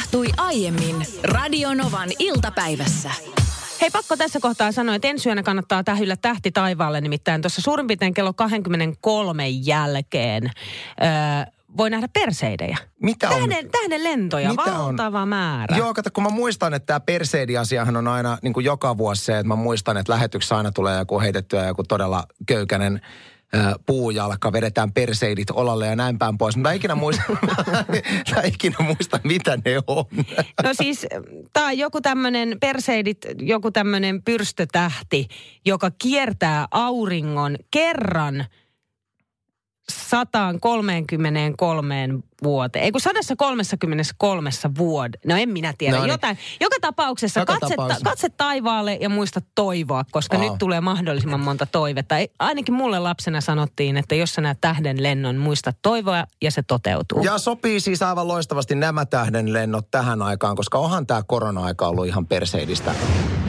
tapahtui aiemmin Radionovan iltapäivässä. Hei, pakko tässä kohtaa sanoa, että ensi yönä kannattaa tähyllä tähti taivaalle, nimittäin tuossa suurin piirtein kello 23 jälkeen öö, voi nähdä perseidejä. Mitä on? Tähden, tähden lentoja, Mitä on? valtava määrä. Joo, kato, kun mä muistan, että tämä Perseidi-asiahan on aina niin kuin joka vuosi se, että mä muistan, että lähetyksessä aina tulee joku heitettyä joku todella köykäinen ö, puujalka, vedetään perseidit olalle ja näin päin pois. Mä ikinä muista, mä ikinä muista mitä ne on. No siis, tämä on joku tämmöinen perseidit, joku tämmöinen pyrstötähti, joka kiertää auringon kerran 133 vuoteen. Ei kun 133 vuoden. No en minä tiedä. No niin. Jotain. Joka tapauksessa Joka katse, tapauksessa. katse taivaalle ja muista toivoa, koska Aa. nyt tulee mahdollisimman monta toivetta. Ainakin mulle lapsena sanottiin, että jos sä näet tähden lennon, muista toivoa ja se toteutuu. Ja sopii siis aivan loistavasti nämä tähden lennot tähän aikaan, koska onhan tämä korona-aika ollut ihan perseidistä.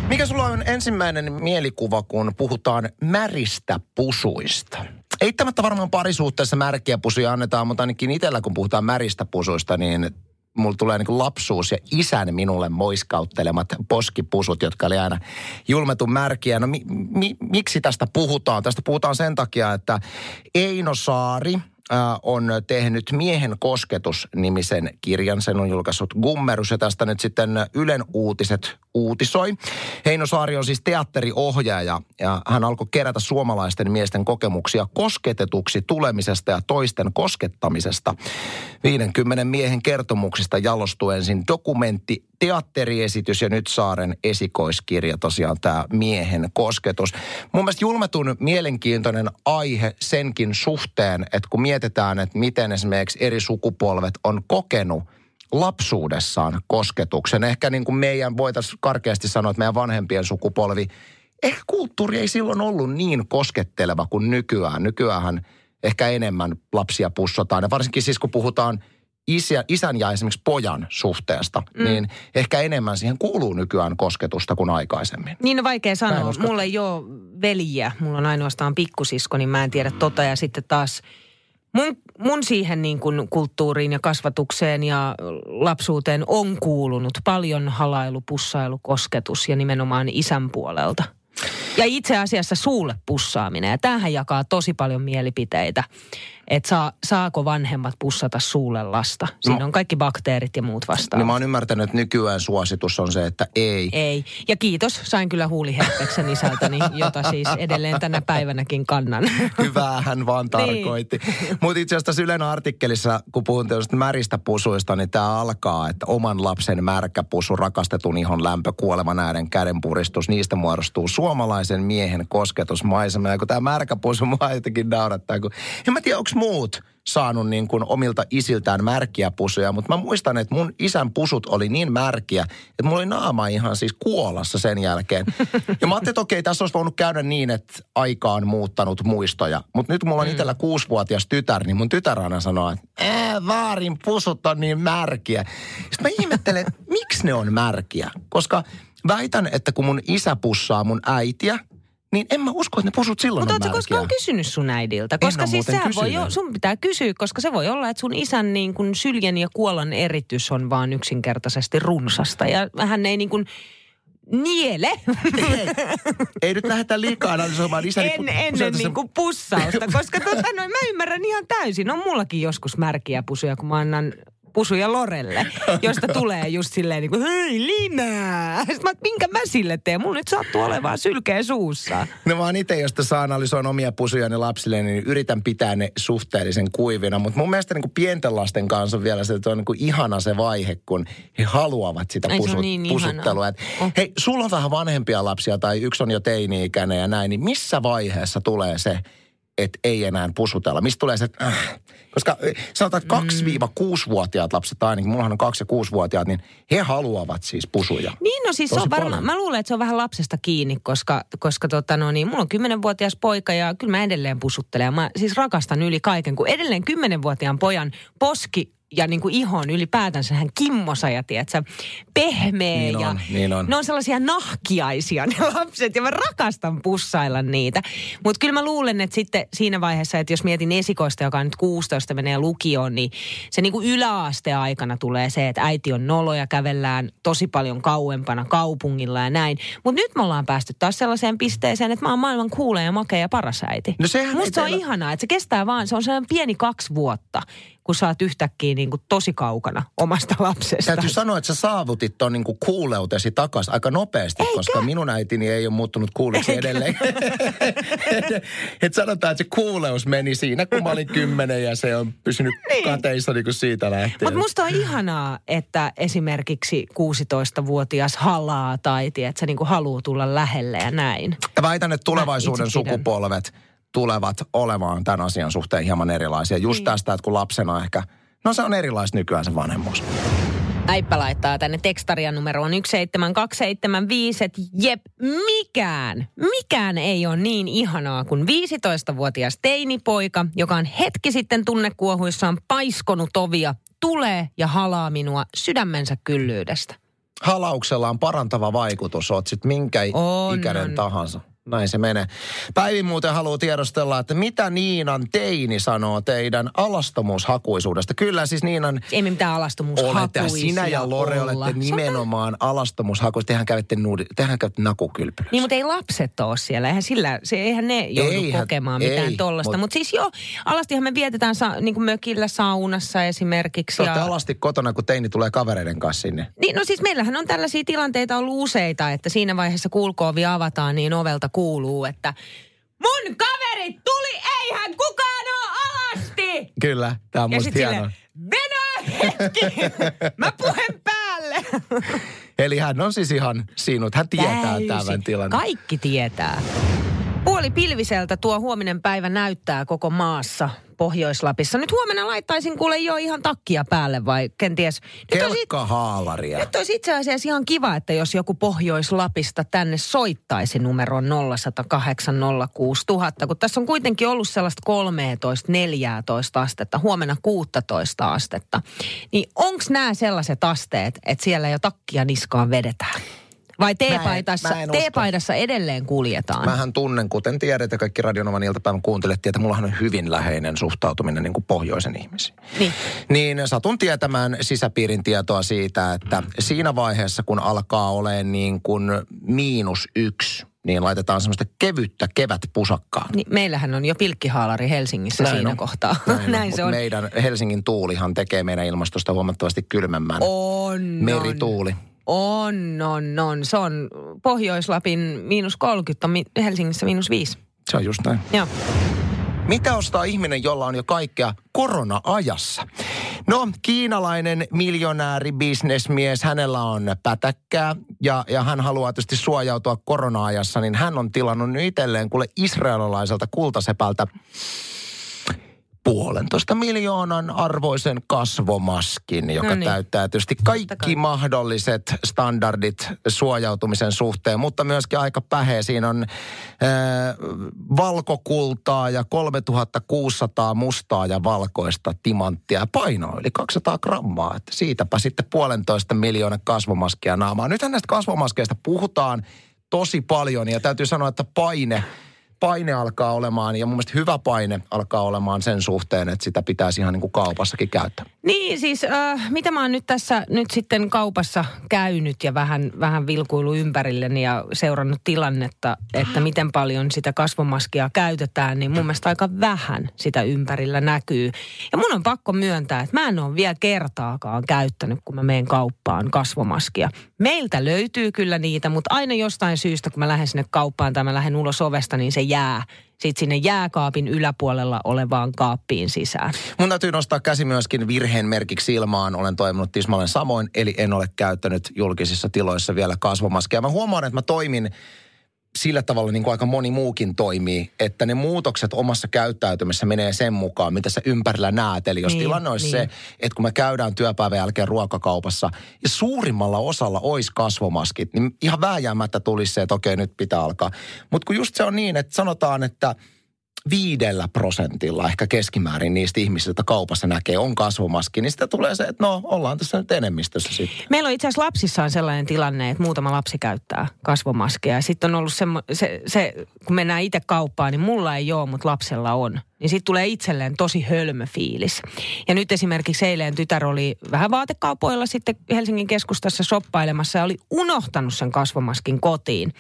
Mikä sulla on ensimmäinen mielikuva, kun puhutaan märistä pusuista? Eittämättä varmaan parisuhteessa märkiä pusuja annetaan, mutta ainakin itsellä kun puhutaan märistä pusuista, niin mulla tulee niin lapsuus ja isän minulle moiskauttelemat poskipusut, jotka oli aina julmetun märkiä. No mi, mi, miksi tästä puhutaan? Tästä puhutaan sen takia, että Eino Saari on tehnyt Miehen kosketus-nimisen kirjan. Sen on julkaissut Gummerus ja tästä nyt sitten Ylen uutiset uutisoi. Heino Saari on siis teatteriohjaaja ja hän alkoi kerätä suomalaisten miesten kokemuksia kosketetuksi tulemisesta ja toisten koskettamisesta. 50 miehen kertomuksista jalostui ensin dokumentti, teatteriesitys ja nyt Saaren esikoiskirja, tosiaan tämä miehen kosketus. Mun mielestä julmetun mielenkiintoinen aihe senkin suhteen, että kun mietitään, että miten esimerkiksi eri sukupolvet on kokenut lapsuudessaan kosketuksen. Ehkä niin kuin meidän voitaisiin karkeasti sanoa, että meidän vanhempien sukupolvi, ehkä kulttuuri ei silloin ollut niin kosketteleva kuin nykyään. Nykyään ehkä enemmän lapsia pussotaan. Ja varsinkin siis kun puhutaan isä, isän ja esimerkiksi pojan suhteesta, mm. niin ehkä enemmän siihen kuuluu nykyään kosketusta kuin aikaisemmin. Niin on vaikea Mä en sanoa. usko. Mulla ei ole veljiä. Mulla on ainoastaan pikkusisko, niin mä en tiedä tota. Ja sitten taas mun, mun siihen niin kuin kulttuuriin ja kasvatukseen ja lapsuuteen on kuulunut paljon halailu, pussailu, kosketus ja nimenomaan isän puolelta. Ja itse asiassa suulle pussaaminen. Ja tämähän jakaa tosi paljon mielipiteitä. Että saa, saako vanhemmat pussata suulle lasta. Siinä No. on kaikki bakteerit ja muut Niin vastaavat. mä oon ymmärtänyt, että nykyään suositus on se, että ei. Ei. Ja kiitos, sain kyllä huuliherpeksen isältäni, jota siis edelleen tänä päivänäkin kannan. Hyvää hän vaan Niin. tarkoitti. Mutta itse asiassa tässä Ylen artikkelissa, kun puhun tällaisista märistä pusuista, niin tämä alkaa, että oman lapsen märkä pusu, rakastetun ihon lämpö, kuolevan äänen kädenpuristus, niistä muodostuu suomalaisen miehen kosketusmaisema. Ja kun tämä märkä pusu mua jotenkin naurattaa, kun en mä tiedä, onko muut saanut niin kuin omilta isiltään märkiä pusuja, mutta mä muistan, että mun isän pusut oli niin märkiä, että mulla oli naama ihan siis kuolassa sen jälkeen. Ja mä ajattelin, että okei, tässä olisi voinut käydä niin, että aika on muuttanut muistoja. Mutta nyt mulla on itsellä kuusivuotias tytär, niin mun tytär aina sanoo, että Ää, vaarin pusut on niin märkiä. Sitten mä ihmettelen, että miksi ne on märkiä? Koska väitän, että kun mun isä pussaa mun äitiä, niin en mä usko, että ne pusut silloin Mutta on ootko koskaan kysynyt sun äidiltä? Koska siis sehän voi jo, sun pitää kysyä, koska se voi olla, että sun isän niin kuin syljen ja kuolan eritys on vaan yksinkertaisesti runsasta. Ja hän ei niin kuin niele Ei, ei nyt lähdetä liikaa analysoimaan isäni. en, pu- ennen niin kuin pussausta. Koska tota, noin, mä ymmärrän ihan täysin. On mullakin joskus märkiä pusuja, kun mä annan pusuja Lorelle, josta tulee just silleen niin kuin, hei Lina! Sitten mä, minkä mä sille teen? Mulla nyt sattuu olemaan sylkeä suussa. No oon itse, jos tässä analysoin omia pusujani lapsille, niin yritän pitää ne suhteellisen kuivina. Mutta mun mielestä niin kuin pienten lasten kanssa on vielä se, että on niin kuin ihana se vaihe, kun he haluavat sitä Ai, pusu- niin pusuttelua. Et, Oh. Hei, sulla on vähän vanhempia lapsia tai yksi on jo teini-ikäinen ja näin, niin missä vaiheessa tulee se, että ei enää pusutella? Mistä tulee se, että äh, koska eh, sanotaan, että 2-6-vuotiaat lapset ainakin, mullahan on 2- ja 6-vuotiaat, niin he haluavat siis pusuja. Niin, no siis se Tosi on varmaan, mä luulen, että se on vähän lapsesta kiinni, koska, koska tota no niin, mulla on kymmenenvuotias poika ja kyllä mä edelleen pusuttelen. Mä siis rakastan yli kaiken, kun edelleen kymmenenvuotiaan pojan poski ja niin kuin ihon ylipäätänsä hän kimmosa ja tiedätkö, pehmeä Niin ja on, niin on. ne on sellaisia nahkiaisia ne lapset ja mä rakastan pussailla niitä. Mutta kyllä mä luulen, että sitten siinä vaiheessa, että jos mietin esikoista, joka on nyt 16 menee lukioon, niin se niin kuin yläasteaikana tulee se, että äiti on nolo ja kävellään tosi paljon kauempana kaupungilla ja näin. Mutta nyt me ollaan päästy taas sellaiseen pisteeseen, että mä oon maailman kuulee ja makea ja paras äiti. No sehän Musta se on ihanaa, että se kestää vaan, se on sellainen pieni kaksi vuotta, kun sä oot yhtäkkiä niin kuin tosi kaukana omasta lapsesta. Täytyy sanoa, että sä saavutit ton niinku kuuleutesi takas aika nopeasti, Eikö? koska minun äitini ei ole muuttunut kuuliksi edelleen. et sanotaan, että se kuuleus meni siinä, kun mä olin kymmenen ja se on pysynyt niin. kateissa niin kuin siitä lähtien. Mutta musta on ihanaa, että esimerkiksi 16-vuotias halaa tai tiedät, niin kuin haluaa tulla lähelle ja näin. Ja väitän, että tulevaisuuden sukupolvet tulevat olemaan tämän asian suhteen hieman erilaisia. Just Niin. tästä, että kun lapsena ehkä, no se on erilaista nykyään se vanhemmuus. Äippä laittaa tänne tekstarian numeroon 17275, että jep, mikään, mikään ei ole niin ihanaa kuin 15-vuotias teinipoika, joka on hetki sitten tunnekuohuissaan paiskonut ovia, tulee ja halaa minua sydämensä kyllyydestä. Halauksella on parantava vaikutus, oot sit minkä On, ikäinen on. tahansa. Näin se menee. Päivi muuten haluaa tiedostella, että mitä Niinan teini sanoo teidän alastomuushakuisuudesta. Kyllä siis Niinan Ei me mitään alastomuushakuisia olette, sinä ja Lore olla. olette nimenomaan alastomuushakuisia. Tehän kävitte, nuudi, tehän kävitte nakukylpylässä. Niin, mutta ei lapset ole siellä. Eihän, sillä, se, eihän ne joudu Eihän- kokemaan mitään ei, tollasta. mut- Mutta siis joo, alastihan me vietetään sa, niin kuin mökillä saunassa esimerkiksi. Te olette alasti kotona, kun teini tulee kavereiden kanssa sinne. Niin, no siis meillähän on tällaisia tilanteita ollut useita, että siinä vaiheessa kulkoovi avataan, niin ovelta kuuluu, että mun kaverit tuli, eihän kukaan ole alasti! Kyllä, tämä on Ja musta hienoa. Venä hetki, mä puhen päälle. Eli hän on siis ihan sinut. Hän tietää Täysin. tämän tilanteen. Kaikki tietää. Puoli pilviseltä tuo huominen päivä näyttää koko maassa Pohjois-Lapissa. Nyt huomenna laittaisin kuule jo ihan takkia päälle vai kenties... Nyt olisi, Kelkkahaalaria. nyt olisi itse asiassa ihan kiva, että jos joku Pohjois-Lapista tänne soittaisi numeroon 0108 06000, kun tässä on kuitenkin ollut sellaista 13-14 astetta, huomenna 16 astetta. Niin onks nämä sellaiset asteet, että siellä jo takkia niskaan vedetään? Vai teepaidassa, mä en usko. teepaidassa edelleen kuljetaan? Mähän tunnen, kuten tiedät ja kaikki Radionovan iltapäivän kuuntelet, että mullahan on hyvin läheinen suhtautuminen niin kuin pohjoisen ihmisiin. Niin. Niin satun tietämään sisäpiirin tietoa siitä, että siinä vaiheessa, kun alkaa olemaan niin kuin miinus yksi, niin laitetaan semmoista kevyttä kevätpusakkaa. Niin, meillähän on jo pilkkihaalari Helsingissä Näin siinä on. kohtaa. Näin, Näin on. se on. Meidän Helsingin tuulihan tekee meidän ilmastosta huomattavasti kylmemmän. On, Merituuli. On, on, on. Se on Pohjois-Lapin miinus 30, mi- Helsingissä miinus 5. Se on just näin. Joo. Mitä ostaa ihminen, jolla on jo kaikkea korona-ajassa? No, kiinalainen miljonääri, bisnesmies, hänellä on pätäkkää ja, ja hän haluaa tietysti suojautua korona-ajassa, niin hän on tilannut nyt itselleen kuule israelilaiselta kultasepältä puolentoista miljoonan arvoisen kasvomaskin, joka No niin. täyttää tietysti kai. kaikki mahdolliset standardit suojautumisen suhteen, mutta myöskin aika päheä. Siinä on äh, valkokultaa ja 3600 mustaa ja valkoista timanttia ja painoa yli 200 grammaa. Että siitäpä sitten puolentoista miljoonan kasvomaskia naamaa. Nythän näistä kasvomaskeista puhutaan tosi paljon ja täytyy sanoa, että paine paine alkaa olemaan, ja mun mielestä hyvä paine alkaa olemaan sen suhteen, että sitä pitäisi ihan niin kuin kaupassakin käyttää. Niin siis, äh, mitä mä oon nyt tässä nyt sitten kaupassa käynyt ja vähän, vähän vilkuilu ympärilleni ja seurannut tilannetta, että miten paljon sitä kasvomaskia käytetään, niin mun mielestä aika vähän sitä ympärillä näkyy. Ja mun on pakko myöntää, että mä en ole vielä kertaakaan käyttänyt, kun mä menen kauppaan kasvomaskia. Meiltä löytyy kyllä niitä, mutta aina jostain syystä, kun mä lähden sinne kauppaan tai mä lähden ulos ovesta, niin se jää sitten sinne jääkaapin yläpuolella olevaan kaappiin sisään. Mun täytyy nostaa käsi myöskin virheen merkiksi ilmaan. Olen toiminut tismalleen samoin, eli en ole käyttänyt julkisissa tiloissa vielä kasvomaskeja. Mä huomaan, että mä toimin sillä tavalla niin kuin aika moni muukin toimii, että ne muutokset omassa käyttäytymisessä menee sen mukaan, mitä sä ympärillä näet. Eli jos Niin, tilanne olisi niin. se, että kun me käydään työpäivän jälkeen ruokakaupassa ja suurimmalla osalla olisi kasvomaskit, niin ihan vääjäämättä tulisi se, että okei, nyt pitää alkaa. Mutta kun just se on niin, että sanotaan, että viidellä prosentilla ehkä keskimäärin niistä ihmisistä, joita kaupassa näkee, on kasvomaski, niin sitä tulee se, että no ollaan tässä nyt enemmistössä sitten. Meillä on itse asiassa lapsissa on sellainen tilanne, että muutama lapsi käyttää kasvomaskeja. Ja sitten on ollut semmo, se, se, kun mennään itse kauppaan, niin mulla ei ole, mutta lapsella on niin siitä tulee itselleen tosi hölmö fiilis. Ja nyt esimerkiksi eilen tytär oli vähän vaatekaupoilla sitten Helsingin keskustassa soppailemassa ja oli unohtanut sen kasvomaskin kotiin.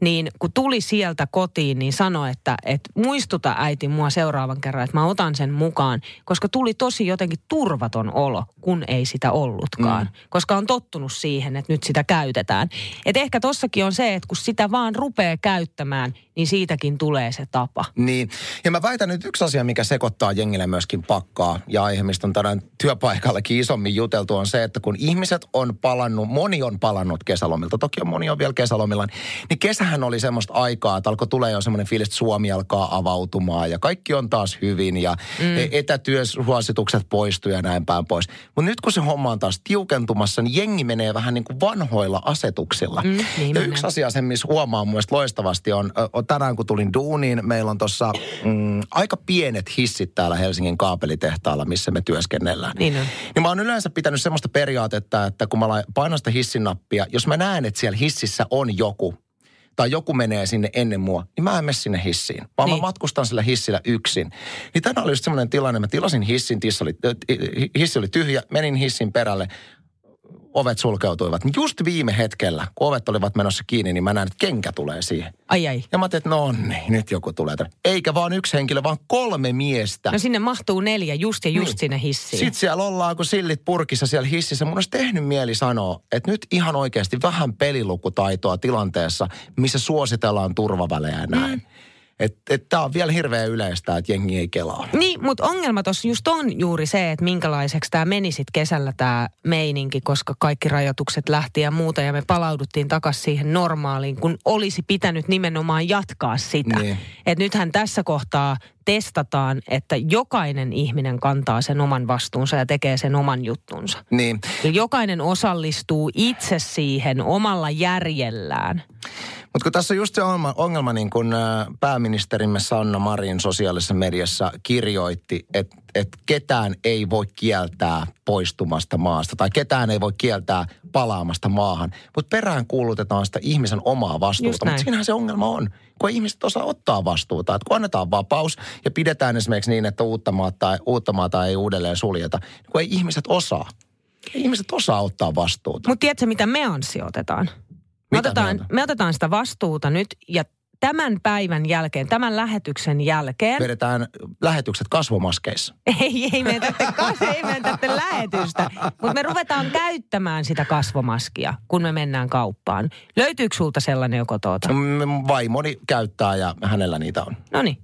Niin kun tuli sieltä kotiin, niin sanoi, että, että muistuta äiti mua seuraavan kerran, että mä otan sen mukaan, koska tuli tosi jotenkin turvaton olo, kun ei sitä ollutkaan. Mm. Koska on tottunut siihen, että nyt sitä käytetään. Et ehkä tossakin on se, että kun sitä vaan rupeaa käyttämään, niin siitäkin tulee se tapa. Niin, ja mä väitän nyt yksi asia, mikä sekoittaa jengille myöskin pakkaa, ja aihe, mistä on tänään työpaikallakin isommin juteltu, on se, että kun ihmiset on palannut, moni on palannut kesälomilta, toki on moni on vielä kesälomilla, niin kesähän oli semmoista aikaa, että alkoi tulee jo semmoinen fiilis, että Suomi alkaa avautumaan, ja kaikki on taas hyvin, ja mm. E- etätyösuositukset poistuu ja näin päin pois. Mutta nyt kun se homma on taas tiukentumassa, niin jengi menee vähän niin kuin vanhoilla asetuksilla. Mm, niin ja yksi asia sen, missä huomaa mun loistavasti on, on tänään kun tulin duuniin, meillä on tuossa mm, aika pienet hissit täällä Helsingin kaapelitehtaalla, missä me työskennellään. Niin, on. niin mä oon yleensä pitänyt semmoista periaatetta, että kun mä painan sitä hissinappia, jos mä näen, että siellä hississä on joku, tai joku menee sinne ennen mua, niin mä en mene sinne hissiin. Vaan niin. mä matkustan sillä hissillä yksin. Niin tänään oli just semmoinen tilanne, mä tilasin hissin, tissi oli, hissi oli tyhjä, menin hissin perälle, ovet sulkeutuivat. Niin just viime hetkellä, kun ovet olivat menossa kiinni, niin mä näin, että kenkä tulee siihen. Ai ai. Ja mä ajattelin, että no niin, nyt joku tulee. Eikä vaan yksi henkilö, vaan kolme miestä. No sinne mahtuu neljä, just ja just niin. sinne hissiin. Sitten siellä ollaan, kun sillit purkissa siellä hississä. Mun olisi tehnyt mieli sanoa, että nyt ihan oikeasti vähän pelilukutaitoa tilanteessa, missä suositellaan turvavälejä näin. Mm. Että et tämä on vielä hirveän yleistä, että jengi ei kelaa. Niin, mutta ongelma tuossa just on juuri se, että minkälaiseksi tämä meni sitten kesällä tämä meininki, koska kaikki rajoitukset lähti ja muuta ja me palauduttiin takaisin siihen normaaliin, kun olisi pitänyt nimenomaan jatkaa sitä. Niin. Että nythän tässä kohtaa testataan, että jokainen ihminen kantaa sen oman vastuunsa ja tekee sen oman juttunsa. Niin. Jokainen osallistuu itse siihen omalla järjellään. Mutta kun tässä on just se ongelma, ongelma niin kun pääministerimme Sanna Marin sosiaalisessa mediassa kirjoitti, että et ketään ei voi kieltää poistumasta maasta tai ketään ei voi kieltää palaamasta maahan. Mutta perään kuulutetaan sitä ihmisen omaa vastuuta. Mutta siinähän se ongelma on, kun ihmiset osaa ottaa vastuuta. Et kun annetaan vapaus ja pidetään esimerkiksi niin, että uutta maata, uutta maata ei uudelleen suljeta, niin kun ei ihmiset osaa. Ihmiset osaa ottaa vastuuta. Mutta tiedätkö, mitä me ansiotetaan? Me otetaan, me otetaan sitä vastuuta nyt ja tämän päivän jälkeen, tämän lähetyksen jälkeen... Vedetään lähetykset kasvomaskeissa. Ei, ei me kas, ei lähetystä. Mutta me ruvetaan käyttämään sitä kasvomaskia, kun me mennään kauppaan. Löytyykö sulta sellainen joko tuota? Vaimoni käyttää ja hänellä niitä on. No niin.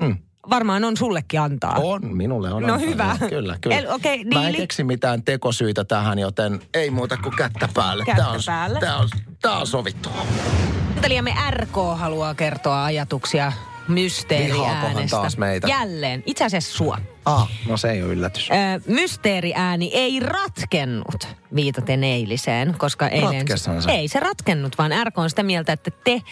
Mm varmaan on sullekin antaa. On, minulle on. No antaa. hyvä. Kyllä, kyllä. El, okay, niin, Mä en keksi mitään tekosyitä tähän, joten ei muuta kuin kättä päälle. Kättä tämä on, päälle. Tämä on, tämä on sovittu. Kuuntelijamme RK haluaa kertoa ajatuksia mysteeriäänestä. taas meitä? Jälleen. Itse asiassa sua. Ah, no se ei ole yllätys. Ö, mysteeriääni ei ratkennut viitaten eiliseen, koska eilen... se. Ei se ratkennut, vaan RK on sitä mieltä, että te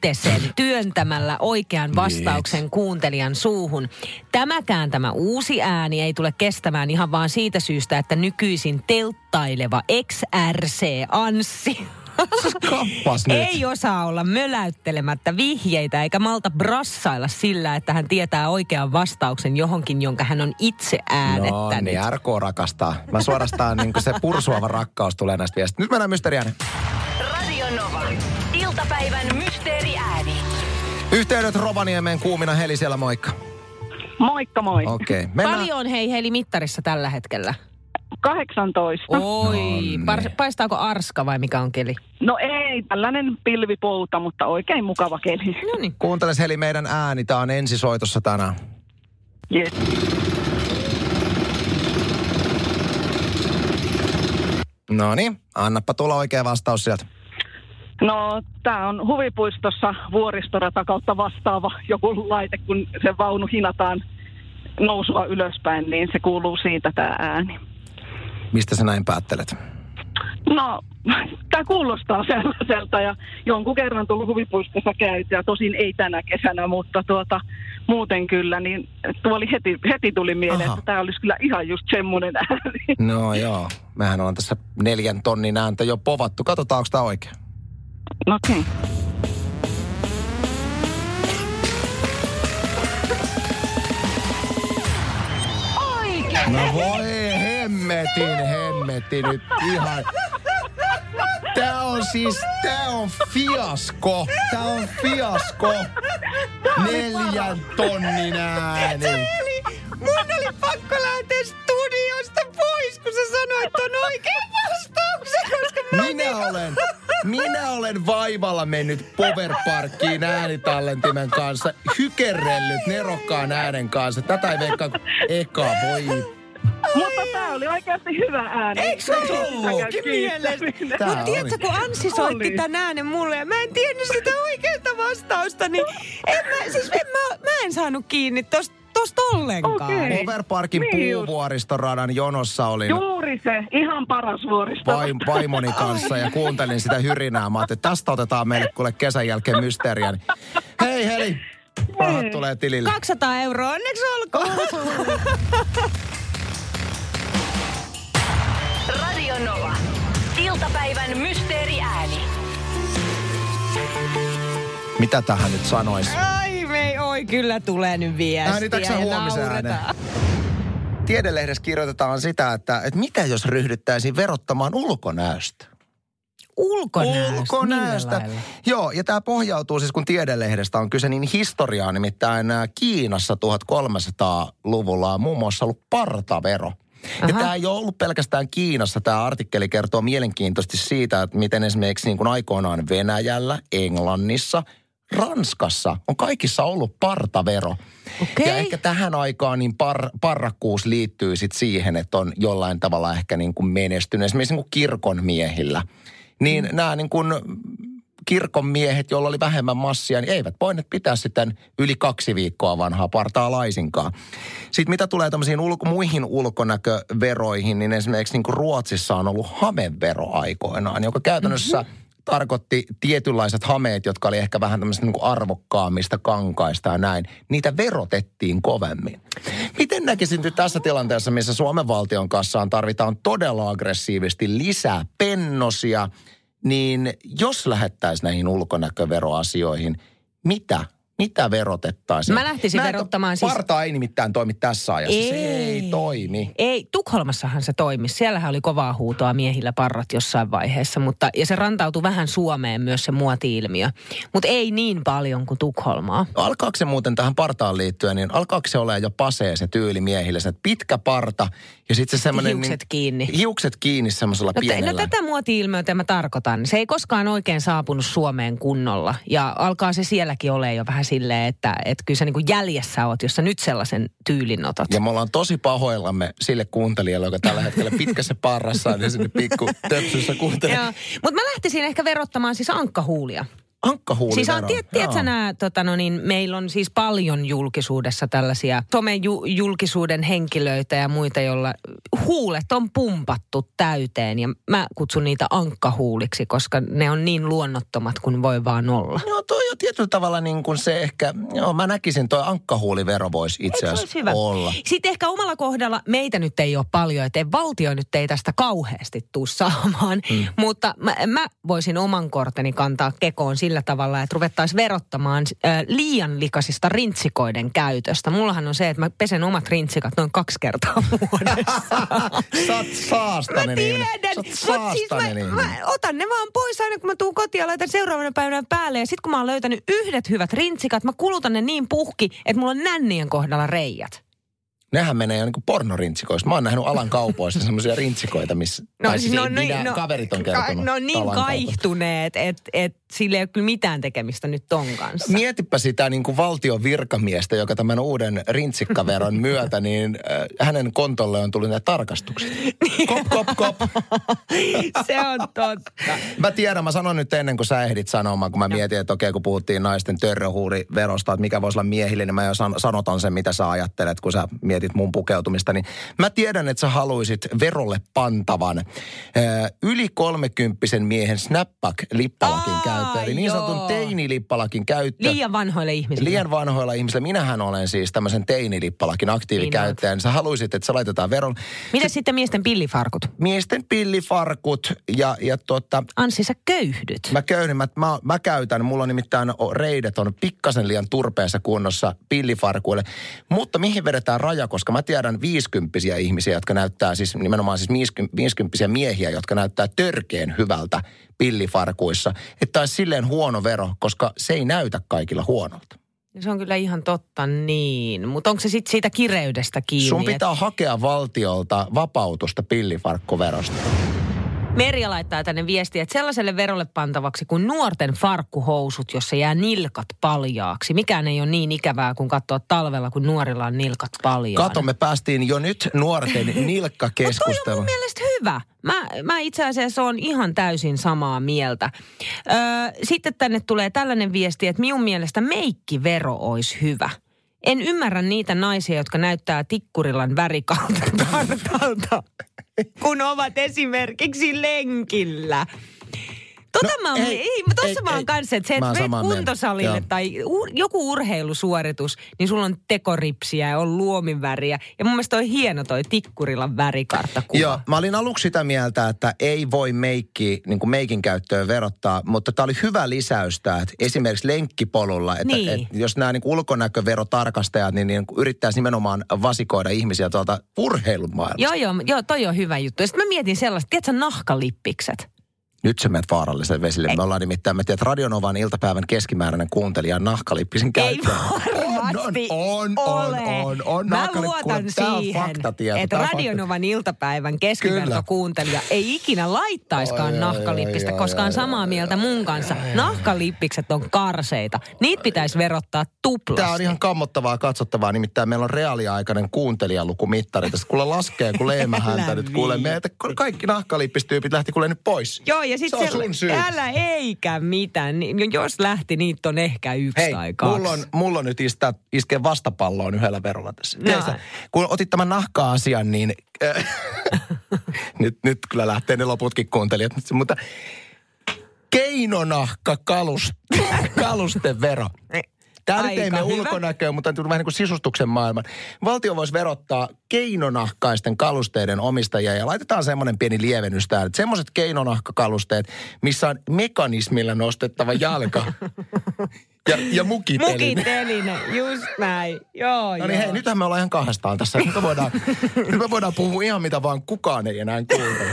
ratkaisutit sen työntämällä oikean vastauksen kuuntelijan suuhun. Tämäkään tämä uusi ääni ei tule kestämään ihan vaan siitä syystä, että nykyisin telttaileva XRC Anssi Kappas nyt. Ei osaa olla möläyttelemättä vihjeitä eikä malta brassailla sillä, että hän tietää oikean vastauksen johonkin, jonka hän on itse äänettänyt. No niin, RK rakastaa. Mä suorastaan niin se pursuava rakkaus tulee näistä viestistä. Nyt mennään mysteeriääneen. Yhteydet Rovaniemen kuumina. Heli siellä, moikka. Moikka moi. Okei. Okay. Mennään... Paljon hei Heli mittarissa tällä hetkellä? 18. Oi, niin. paistaako arska vai mikä on keli? No ei, tällainen pilvipouta, mutta oikein mukava keli. No niin. Kuunteles Heli meidän ääni, tää on ensisoitossa tänään. Yes. No niin, annappa tulla oikea vastaus sieltä. No, tämä on huvipuistossa vuoristorata kautta vastaava joku laite, kun se vaunu hinataan nousua ylöspäin, niin se kuuluu siitä tämä ääni. Mistä sä näin päättelet? No, tämä kuulostaa sellaiselta ja jonkun kerran tullut huvipuistossa käyty ja tosin ei tänä kesänä, mutta tuota, muuten kyllä, niin tuo oli heti, heti tuli mieleen, Aha. että tämä olisi kyllä ihan just semmoinen ääni. No joo, mehän on tässä neljän tonnin ääntä jo povattu. Katsotaan, onko tämä oikein. No okei. Okay. No voi hemmetin, hemmetin nyt ihan. Tää on siis, tää on fiasko. Tää on fiasko. Neljän tonnin ääni. Eli mun oli pakko lähteä studiosta pois, kun sä sanoit ton oikein vastauksen, koska mä Minä olen, minä olen vaivalla mennyt Power Parkkiin äänitallentimen kanssa, hykerrellyt nerokkaan äänen kanssa. Tätä ei veikkaa kuin eka, voi. Mutta tämä oli oikeasti hyvä ääni. Eikö se ollutkin mielestä? Tää Mutta tiedätkö, kun Anssi soitti Oli. tämän äänen mulle ja mä en tiennyt sitä oikeaa vastausta, niin en mä, siis en mä, mä en saanut kiinni tosta, tosta ollenkaan. Okei. Power Parkin Niin puuvuoristoradan jonossa olin Juuri se, ihan paras vuoristo. vaim, vaimoni kanssa ja kuuntelin sitä hyrinää. Mä ajattelin, että tästä otetaan meille kuule kesän jälkeen mysteeriä. Hei Heli, rahat tulee tilille. 200 euroa, onneksi olkoon. Radio Nova. Iltapäivän mysteeriääni. Mitä tähän nyt sanois? Ai me, oi kyllä tulee nyt viestiä. Äänitätkö sä ja huomisen äänen? nauretaan. Tiedelehdessä kirjoitetaan sitä, että, että mitä jos ryhdyttäisiin verottamaan ulkonäöstä? Ulkonäöstä. Ulkonäöstä. Joo, ja tämä pohjautuu siis, kun tiedelehdestä on kyse, niin historiaa nimittäin Kiinassa 1300-luvulla on muun muassa ollut partavero. Ja tämä ei ole ollut pelkästään Kiinassa. Tämä artikkeli kertoo mielenkiintoisesti siitä, että miten esimerkiksi niin kuin aikoinaan Venäjällä, Englannissa, Ranskassa on kaikissa ollut partavero. Okei. Ja ehkä tähän aikaan niin par, parrakkuus liittyy sit siihen, että on jollain tavalla ehkä niin kuin menestynyt. Esimerkiksi niin kuin kirkon miehillä. Niin mm. nämä niin kuin kirkon miehet, joilla oli vähemmän massia, niin eivät voineet pitää sitten yli kaksi viikkoa vanhaa partaa laisinkaan. Sitten mitä tulee tämmöisiin ulko, muihin ulkonäköveroihin, niin esimerkiksi niin kuin Ruotsissa on ollut hamevero aikoinaan, joka käytännössä mm-hmm tarkoitti tietynlaiset hameet, jotka oli ehkä vähän tämmöistä niin arvokkaammista kankaista ja näin. Niitä verotettiin kovemmin. Miten näkisin nyt tässä tilanteessa, missä Suomen valtion kassaan tarvitaan todella aggressiivisesti lisää pennosia, niin jos lähettäisiin näihin ulkonäköveroasioihin, mitä? Mitä verotettaisiin? Mä lähtisin en- verottamaan siis- Parta ei nimittäin toimi tässä ajassa. Se ei toimi. Ei, Tukholmassahan se toimi. Siellähän oli kovaa huutoa miehillä parrat jossain vaiheessa, mutta, ja se rantautui vähän Suomeen myös se muoti-ilmiö. Mutta ei niin paljon kuin Tukholmaa. No alkaako se muuten tähän partaan liittyen, niin alkaako se olla jo pasee se tyyli miehille, se pitkä parta ja sitten se semmoinen... Hiukset kiinni. Hiukset kiinni semmoisella No, t- pienellä. no tätä muoti-ilmiötä mä tarkoitan. Se ei koskaan oikein saapunut Suomeen kunnolla. Ja alkaa se sielläkin ole jo vähän silleen, että, että kyllä sä niin kuin jäljessä oot, jos sä nyt sellaisen tyylin otat. Ja me ollaan tosi pahoillamme sille kuuntelijalle, joka tällä hetkellä pitkässä parrassa on ja sinne pikku töpsyssä kuuntelee. Mutta mä lähtisin ehkä verottamaan siis ankkahuulia. Ankkahuulivero. Siis on, tiedät, tiedätkö nää, tota no niin, meillä on siis paljon julkisuudessa tällaisia somen ju, julkisuuden henkilöitä ja muita, joilla huulet on pumpattu täyteen. Ja mä kutsun niitä ankkahuuliksi, koska ne on niin luonnottomat kuin voi vaan olla. Joo, toi on tietyllä tavalla niin kuin se ehkä, joo mä näkisin toi ankkahuulivero voisi itse asiassa hyvä? olla. Sitten ehkä omalla kohdalla meitä nyt ei ole paljon, että valtio nyt ei tästä kauheasti tuu saamaan. Mm. Mutta mä, mä voisin oman korteni kantaa kekoon sillä tavalla, että ruvettaisiin verottamaan äh, liian likaisista rintsikoiden käytöstä. Mullahan on se, että mä pesen omat rintsikat noin kaksi kertaa vuodessa. Sä oot saastanen Mä tiedän, mutta siis mä, mä otan ne vaan pois aina, kun mä tuun kotiin ja laitan seuraavana päivänä päälle. Ja sitten kun mä oon löytänyt yhdet hyvät rintsikat, mä kulutan ne niin puhki, että mulla on nännien kohdalla reijät. Nehän menee jo niin pornorintsikoista. Mä oon nähnyt alan kaupoissa semmoisia rintsikoita, missä... tai siis ei minä, kaverit on kertonut. No niin kaihtuneet, että et sillä ei ole kyllä mitään tekemistä nyt ton kanssa. Mietipä sitä niin kuin valtion virkamiestä, joka tämän uuden rintsikkaveron myötä, niin äh, hänen kontolle on tullut nämä tarkastukset. Kop, kop, kop. Se on totta. Mä tiedän, mä sanon nyt ennen kuin sä ehdit sanomaan, kun mä mietin, että okei, kun puhuttiin naisten törröhuuriverosta, että mikä voisi olla miehille, niin mä jo san- sanotan sen, mitä sä ajattelet, kun sä mietit mun pukeutumista. Niin mä tiedän, että sä haluaisit verolle pantavan äh, yli kolmekymppisen miehen snapback-lippalakin käyttöön. Eli niin sanotun teinilippalakin käyttö. Liian vanhoille ihmisille. Liian vanhoilla ihmisillä. Minähän olen siis tämmöisen teinilippalakin aktiivikäyttäjä. Niin sä haluaisit, että se laitetaan veron. Miten sitten miesten pillifarkut? Miesten pillifarkut ja, ja tota, Anssi, sä köyhdyt. Mä köyhdyn, mä, mä, mä käytän, mulla on nimittäin reidet on pikkasen liian turpeessa kunnossa pillifarkuille. Mutta mihin vedetään raja, koska mä tiedän viisikymppisiä ihmisiä, jotka näyttää siis nimenomaan siis viisky- viisikymppisiä miehiä, jotka näyttää törkeen hyvältä pillifarkuissa. Että olisi silleen huono vero, koska se ei näytä kaikilla huonolta. Se on kyllä ihan totta niin. Mutta onko se sitten siitä kireydestä kiinni? Sun että- pitää hakea valtiolta vapautusta pillifarkkuverosta. Merja laittaa tänne viestiä, että sellaiselle verolle pantavaksi kuin nuorten farkkuhousut, jossa jää nilkat paljaaksi. Mikään ei ole niin ikävää kuin katsoa talvella, kun nuorilla on nilkat paljaana. Kato, me päästiin jo nyt nuorten Toi on nilkkakeskusteluun. mun mielestä hyvä. Mä, mä itse asiassa on ihan täysin samaa mieltä. Öö, sitten tänne tulee tällainen viesti, että minun mielestä meikkivero olisi hyvä. En ymmärrä niitä naisia, jotka näyttää tikkurilan värikalta partalta, kun ovat esimerkiksi lenkillä. Tota No, mä oon, ei, ei, tossa ei, mä oon ei. kanssa, että se, että mieltä. kuntosalille Joo. tai u, joku urheilusuoritus, niin sulla on tekoripsiä ja on luomiväriä. Ja mun mielestä on hieno toi tikkurilan värikarttakuva. Joo, mä olin aluksi sitä mieltä, että ei voi meikki, niin kuin meikin käyttöön verottaa, mutta tämä oli hyvä lisäystä, että esimerkiksi lenkkipolulla, että, Niin. että jos nämä niin ulkonäköverotarkastajat, niin, niin yrittäisi nimenomaan vasikoida ihmisiä tuolta urheilun maailmasta. Joo, joo, joo, toi on hyvä juttu. Ja sitten mä mietin sellaista, tiedätkö nahkalippikset? Nyt se menet vaaralliselle vesille. Me ollaan nimittäin, mä tiedän, että Radionovan iltapäivän keskimääräinen kuuntelija nahkalippisen Ei käyttäjä. Varmasti on, on, ole. on, on, on. Mä Nahkalippu- luotan on siihen, että on Radionovan iltapäivän keskivertokuuntelija ei ikinä laittaiskaan Oi, nahkalippistä, koska on samaa mieltä mun kanssa. Nahkalippikset on karseita. Niitä pitäisi verottaa tuplasti. Tämä on ihan kammottavaa katsottavaa, nimittäin meillä on reaaliaikainen kuuntelijalukumittari. Tässä kuule laskee, kun leima häntä Älä nyt kuule. vii. Meitä kaikki nahkalippistyypit lähti kuule nyt pois. Joo, ja Se sitten on sun syy. älä eikä mitään. Jos lähti, niitä on ehkä yksi Hei, tai kaksi. mulla on, mulla on nyt istää, iskee vastapalloon yhdellä verolla tässä. No. Tiedätkö, kun otit tämän nahka-asian, niin äh, nyt, nyt kyllä lähtee ne loputkin kuuntelijat. Mutta keinonahka kalust, kalustevero. Tämä nyt ei Aika mene hyvä. ulkonäköön, mutta tämä vähän niin kuin sisustuksen maailman. Valtio voisi verottaa keinonahkaisten kalusteiden omistajia ja laitetaan semmoinen pieni lievennys täällä. Että semmoiset keinonahkakalusteet, missä on mekanismilla nostettava jalka ja, ja mukiteline. Mukiteline, just näin. Joo, No niin joo. hei, nythän me ollaan ihan kahdestaan tässä. Nyt me voidaan, nyt me voidaan puhua ihan mitä vaan kukaan ei enää kuuntele.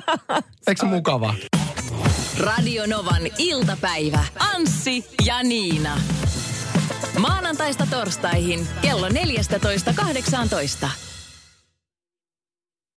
Eikö se mukavaa? Radio Novan iltapäivä. Anssi ja Niina. Maanantaista torstaihin kello 14.18.